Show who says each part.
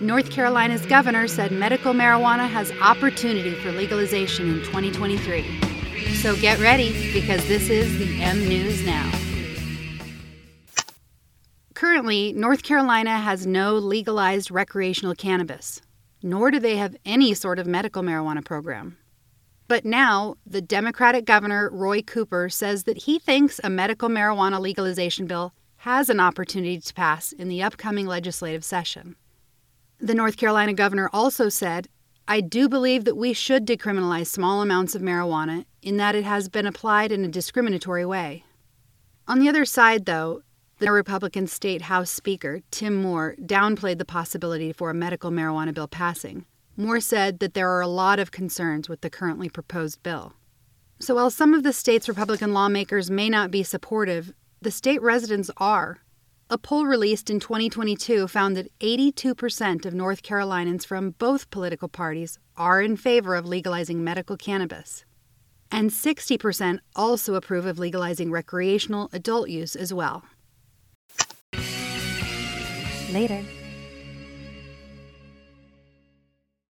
Speaker 1: North Carolina's governor said medical marijuana has opportunity for legalization in 2023. So get ready because this is the M News Now. Currently, North Carolina has no legalized recreational cannabis, nor do they have any sort of medical marijuana program. But now, the Democratic governor, Roy Cooper, says that he thinks a medical marijuana legalization bill has an opportunity to pass in the upcoming legislative session. The North Carolina governor also said, I do believe that we should decriminalize small amounts of marijuana in that it has been applied in a discriminatory way. On the other side, though, the Republican State House Speaker, Tim Moore, downplayed the possibility for a medical marijuana bill passing. Moore said that there are a lot of concerns with the currently proposed bill. So while some of the state's Republican lawmakers may not be supportive, the state residents are. A poll released in 2022 found that 82% of North Carolinians from both political parties are in favor of legalizing medical cannabis. And 60% also approve of legalizing recreational adult use as well.
Speaker 2: Later.